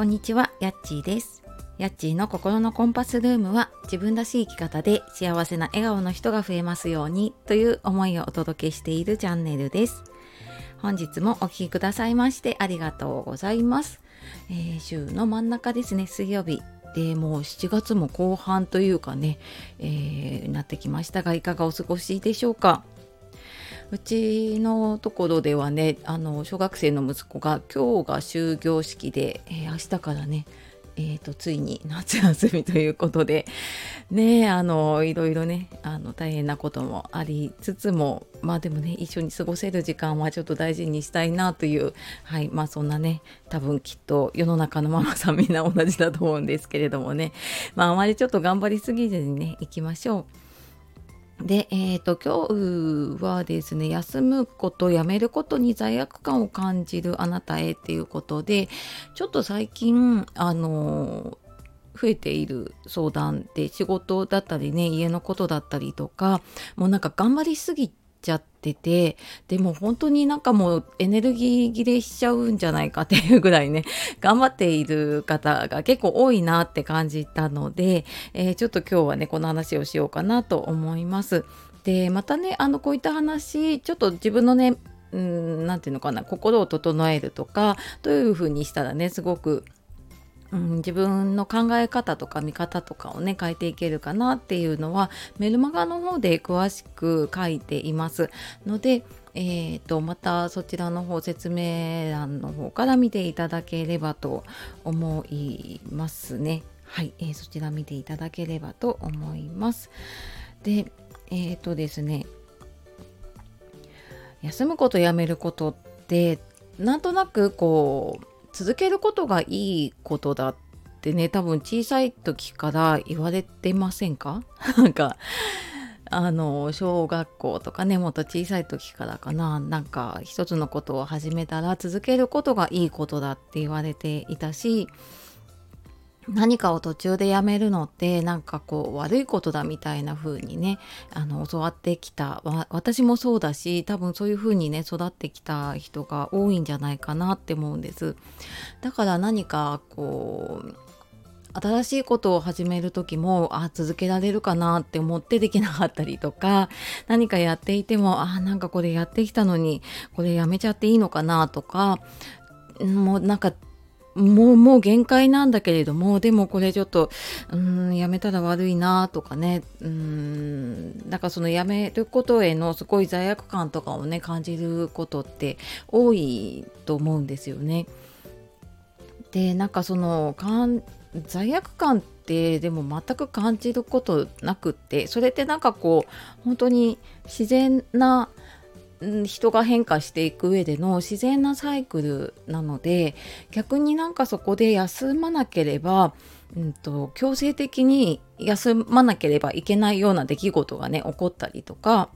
こんにちは、やっちーです。やっちーの心のコンパスルームは自分らしい生き方で幸せな笑顔の人が増えますようにという思いをお届けしているチャンネルです。本日もお聴きくださいましてありがとうございます。えー週の真ん中ですね、水曜日。でもう7月も後半というかね、えーなってきましたがいかがお過ごしでしょうか？うちのところではねあの小学生の息子が今日が終業式で、えー明日からねえー、とついに夏休みということで ねあのいろいろねあの大変なこともありつつもまあでもね一緒に過ごせる時間はちょっと大事にしたいなというはいまあそんなね多分きっと世の中のママさんみんな同じだと思うんですけれどもねまああまりちょっと頑張りすぎずにね行きましょう。で、えー、と今日はですね休むことやめることに罪悪感を感じるあなたへっていうことでちょっと最近あの増えている相談で仕事だったりね家のことだったりとかもうなんか頑張りすぎちゃっててでも本当になんかもうエネルギー切れしちゃうんじゃないかっていうぐらいね 頑張っている方が結構多いなって感じたので、えーちょっと今日はねこの話をしようかなと思います。でまたねあのこういった話ちょっと自分のねうんなんていうのかな心を整えるとかどういう風にしたらねすごくうん、自分の考え方とか見方とかをね変えていけるかなっていうのはメルマガの方で詳しく書いていますので、えー、とまたそちらの方説明欄の方から見ていただければと思いますね。はい、えーそちら見ていただければと思います。で、えっ、とですね休むことやめることってなんとなくこう続けることがいいことだってね多分小さい時から言われてませんか？なんかあの小学校とかねもっと小さい時からかな。なんか一つのことを始めたら続けることがいいことだって言われていたし何かを途中でやめるのってなんかこう悪いことだみたいな風にねあの教わってきた。私もそうだし多分そういう風にね育ってきた人が多いんじゃないかなって思うんです。だから何かこう新しいことを始める時もあ続けられるかなって思ってできなかったりとか何かやっていてもあなんかこれやってきたのにこれやめちゃっていいのかなとかもうなんかもうもう限界なんだけれどもでもこれちょっとうんやめたら悪いなとかねうんなんかそのやめることへのすごい罪悪感とかをね感じることって多いと思うんですよね。でなんかそのかん罪悪感ってでも全く感じることなくってそれってなんかこう本当に自然な人が変化していく上での自然なサイクルなので逆になんかそこで休まなければ、うん、と強制的に休まなければいけないような出来事がね起こったりとか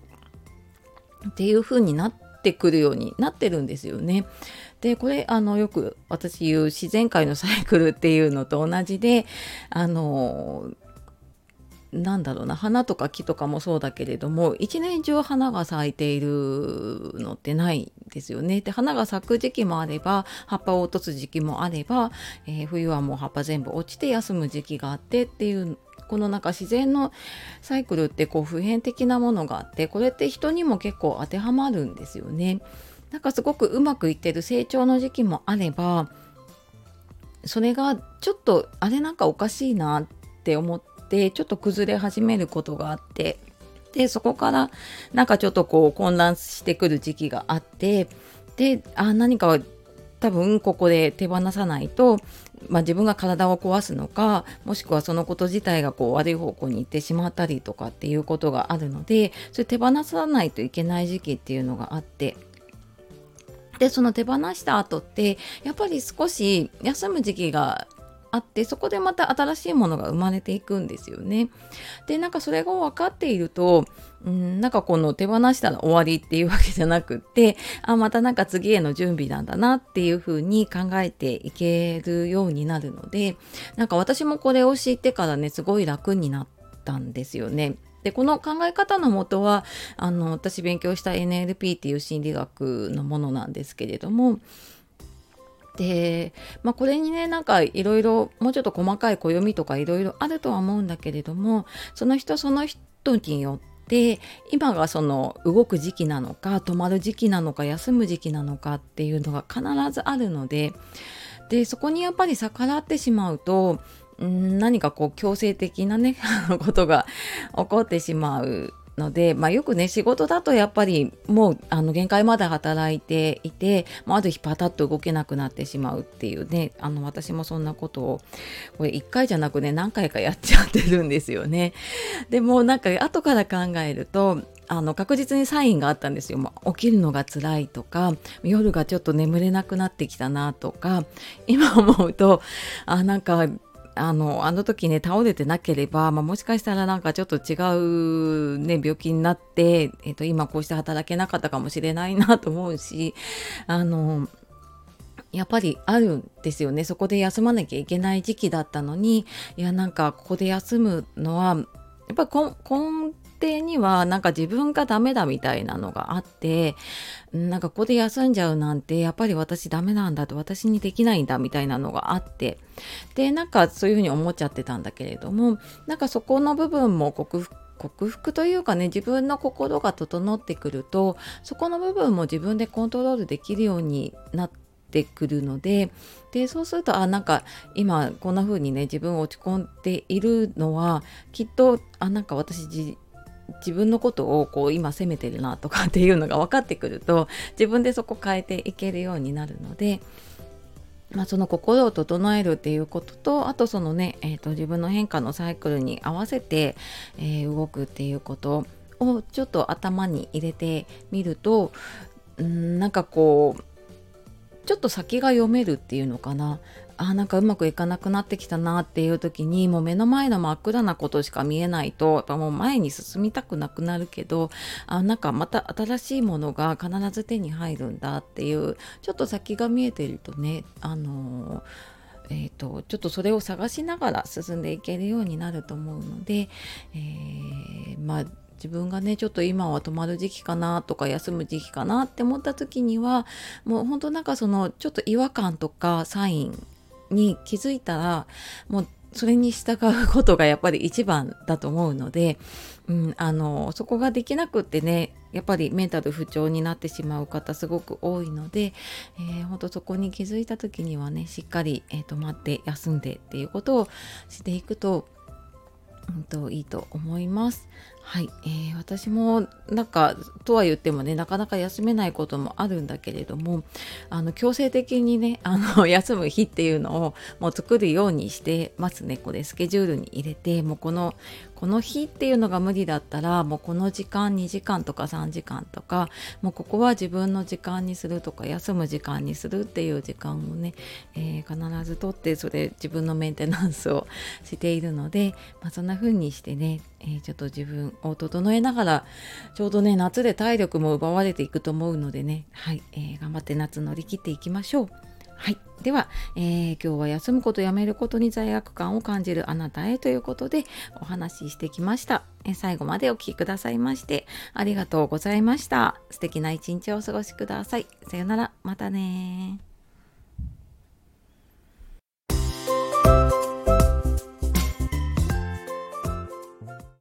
っていう風になってくるようになってるんですよね。でこれあのよく私言う自然界のサイクルっていうのと同じであのなんだろうな花とか木とかもそうだけれども一年中花が咲いているのってないんですよね。で花が咲く時期もあれば葉っぱを落とす時期もあれば、えー冬はもう葉っぱ全部落ちて休む時期があってっていうこのなんか自然のサイクルってこう普遍的なものがあってこれって人にも結構当てはまるんですよね。なんかすごくうまくいってる成長の時期もあればそれがちょっとあれなんかおかしいなって思ってちょっと崩れ始めることがあってでそこからなんかちょっとこう混乱してくる時期があってであ何か多分ここで手放さないと、まあ、自分が体を壊すのかもしくはそのこと自体がこう悪い方向に行ってしまったりとかっていうことがあるのでそれ手放さないといけない時期っていうのがあってでその手放した後ってやっぱり少し休む時期があってそこでまた新しいものが生まれていくんですよね。でなんかそれが分かっているとうんなんかこの手放したら終わりっていうわけじゃなくってあまたなんか次への準備なんだなっていうふうに考えていけるようになるのでなんか私もこれを知ってからねすごい楽になったんですよね。でこの考え方のもとはあの私勉強した NLP っていう心理学のものなんですけれどもで、まあ、これにねなんかいろいろもうちょっと細かい暦とかいろいろあるとは思うんだけれどもその人その人によって今がその動く時期なのか止まる時期なのか休む時期なのかっていうのが必ずあるのででそこにやっぱり逆らってしまうと何かこう強制的なね ことが起こってしまうので、まあ、よくね仕事だとやっぱりもうあの限界まで働いていて、まあ、ある日パタッと動けなくなってしまうっていうねあの私もそんなことをこれ1回じゃなくね何回かやっちゃってるんですよね。でもなんか後から考えるとあの確実にサインがあったんですよ。まあ、起きるのが辛いとか夜がちょっと眠れなくなってきたなとか今思うとあなんかあのあの時ね倒れてなければ、まあ、もしかしたらなんかちょっと違う、ね、病気になって、えーと、今こうして働けなかったかもしれないなと思うしあのやっぱりあるんですよね。そこで休まなきゃいけない時期だったのにいやなんかここで休むのはやっぱり根底にはなんか自分がダメだみたいなのがあってなんかここで休んじゃうなんてやっぱり私ダメなんだと私にできないんだみたいなのがあって。でなんかそういうふうに思っちゃってたんだけれどもなんかそこの部分も克服克服というかね自分の心が整ってくるとそこの部分も自分でコントロールできるようになってくるのででそうするとあなんか今こんな風にね自分落ち込んでいるのはきっとあなんか私自分のことをこう今責めてるなとかっていうのが分かってくると自分でそこ変えていけるようになるので、まあ、その心を整えるっていうこととあとそのね、えーと、自分の変化のサイクルに合わせて、えー、動くっていうことをちょっと頭に入れてみるとんなんかこうちょっと先が読めるっていうのかな。あなんかうまくいかなくなってきたなっていう時にもう目の前の真っ暗なことしか見えないとやっぱもう前に進みたくなくなるけどあなんかまた新しいものが必ず手に入るんだっていうちょっと先が見えてるとねあのえーと、ちょっとそれを探しながら進んでいけるようになると思うので、えー、まあ自分がねちょっと今は止まる時期かなとか休む時期かなって思った時にはもうほんとなんかそのちょっと違和感とかサインに気づいたらもうそれに従うことがやっぱり一番だと思うので、うん、あのそこができなくってねやっぱりメンタル不調になってしまう方すごく多いので、えー、ほんとそこに気づいた時にはねしっかり、えー、止まって休んでっていうことをしていくと,、うんといいと思います。はい、えー、私もなんかとは言ってもねなかなか休めないこともあるんだけれどもあの強制的にねあの 休む日っていうのをもう作るようにしてますね。これスケジュールに入れてもうこのこの日っていうのが無理だったらもうこの時間2時間とか3時間とかもうここは自分の時間にするとか休む時間にするっていう時間をね、えー、必ずとってそれ自分のメンテナンスをしているので、まあ、そんな風にしてね、えー、ちょっと自分を整えながらちょうどね夏で体力も奪われていくと思うのでねはい、えー、頑張って夏乗り切っていきましょう。はい。では、えー、今日は休むことやめることに罪悪感を感じるあなたへということでお話ししてきました。えー、最後までお聴きくださいましてありがとうございました。素敵な一日をお過ごしください。さよなら。またね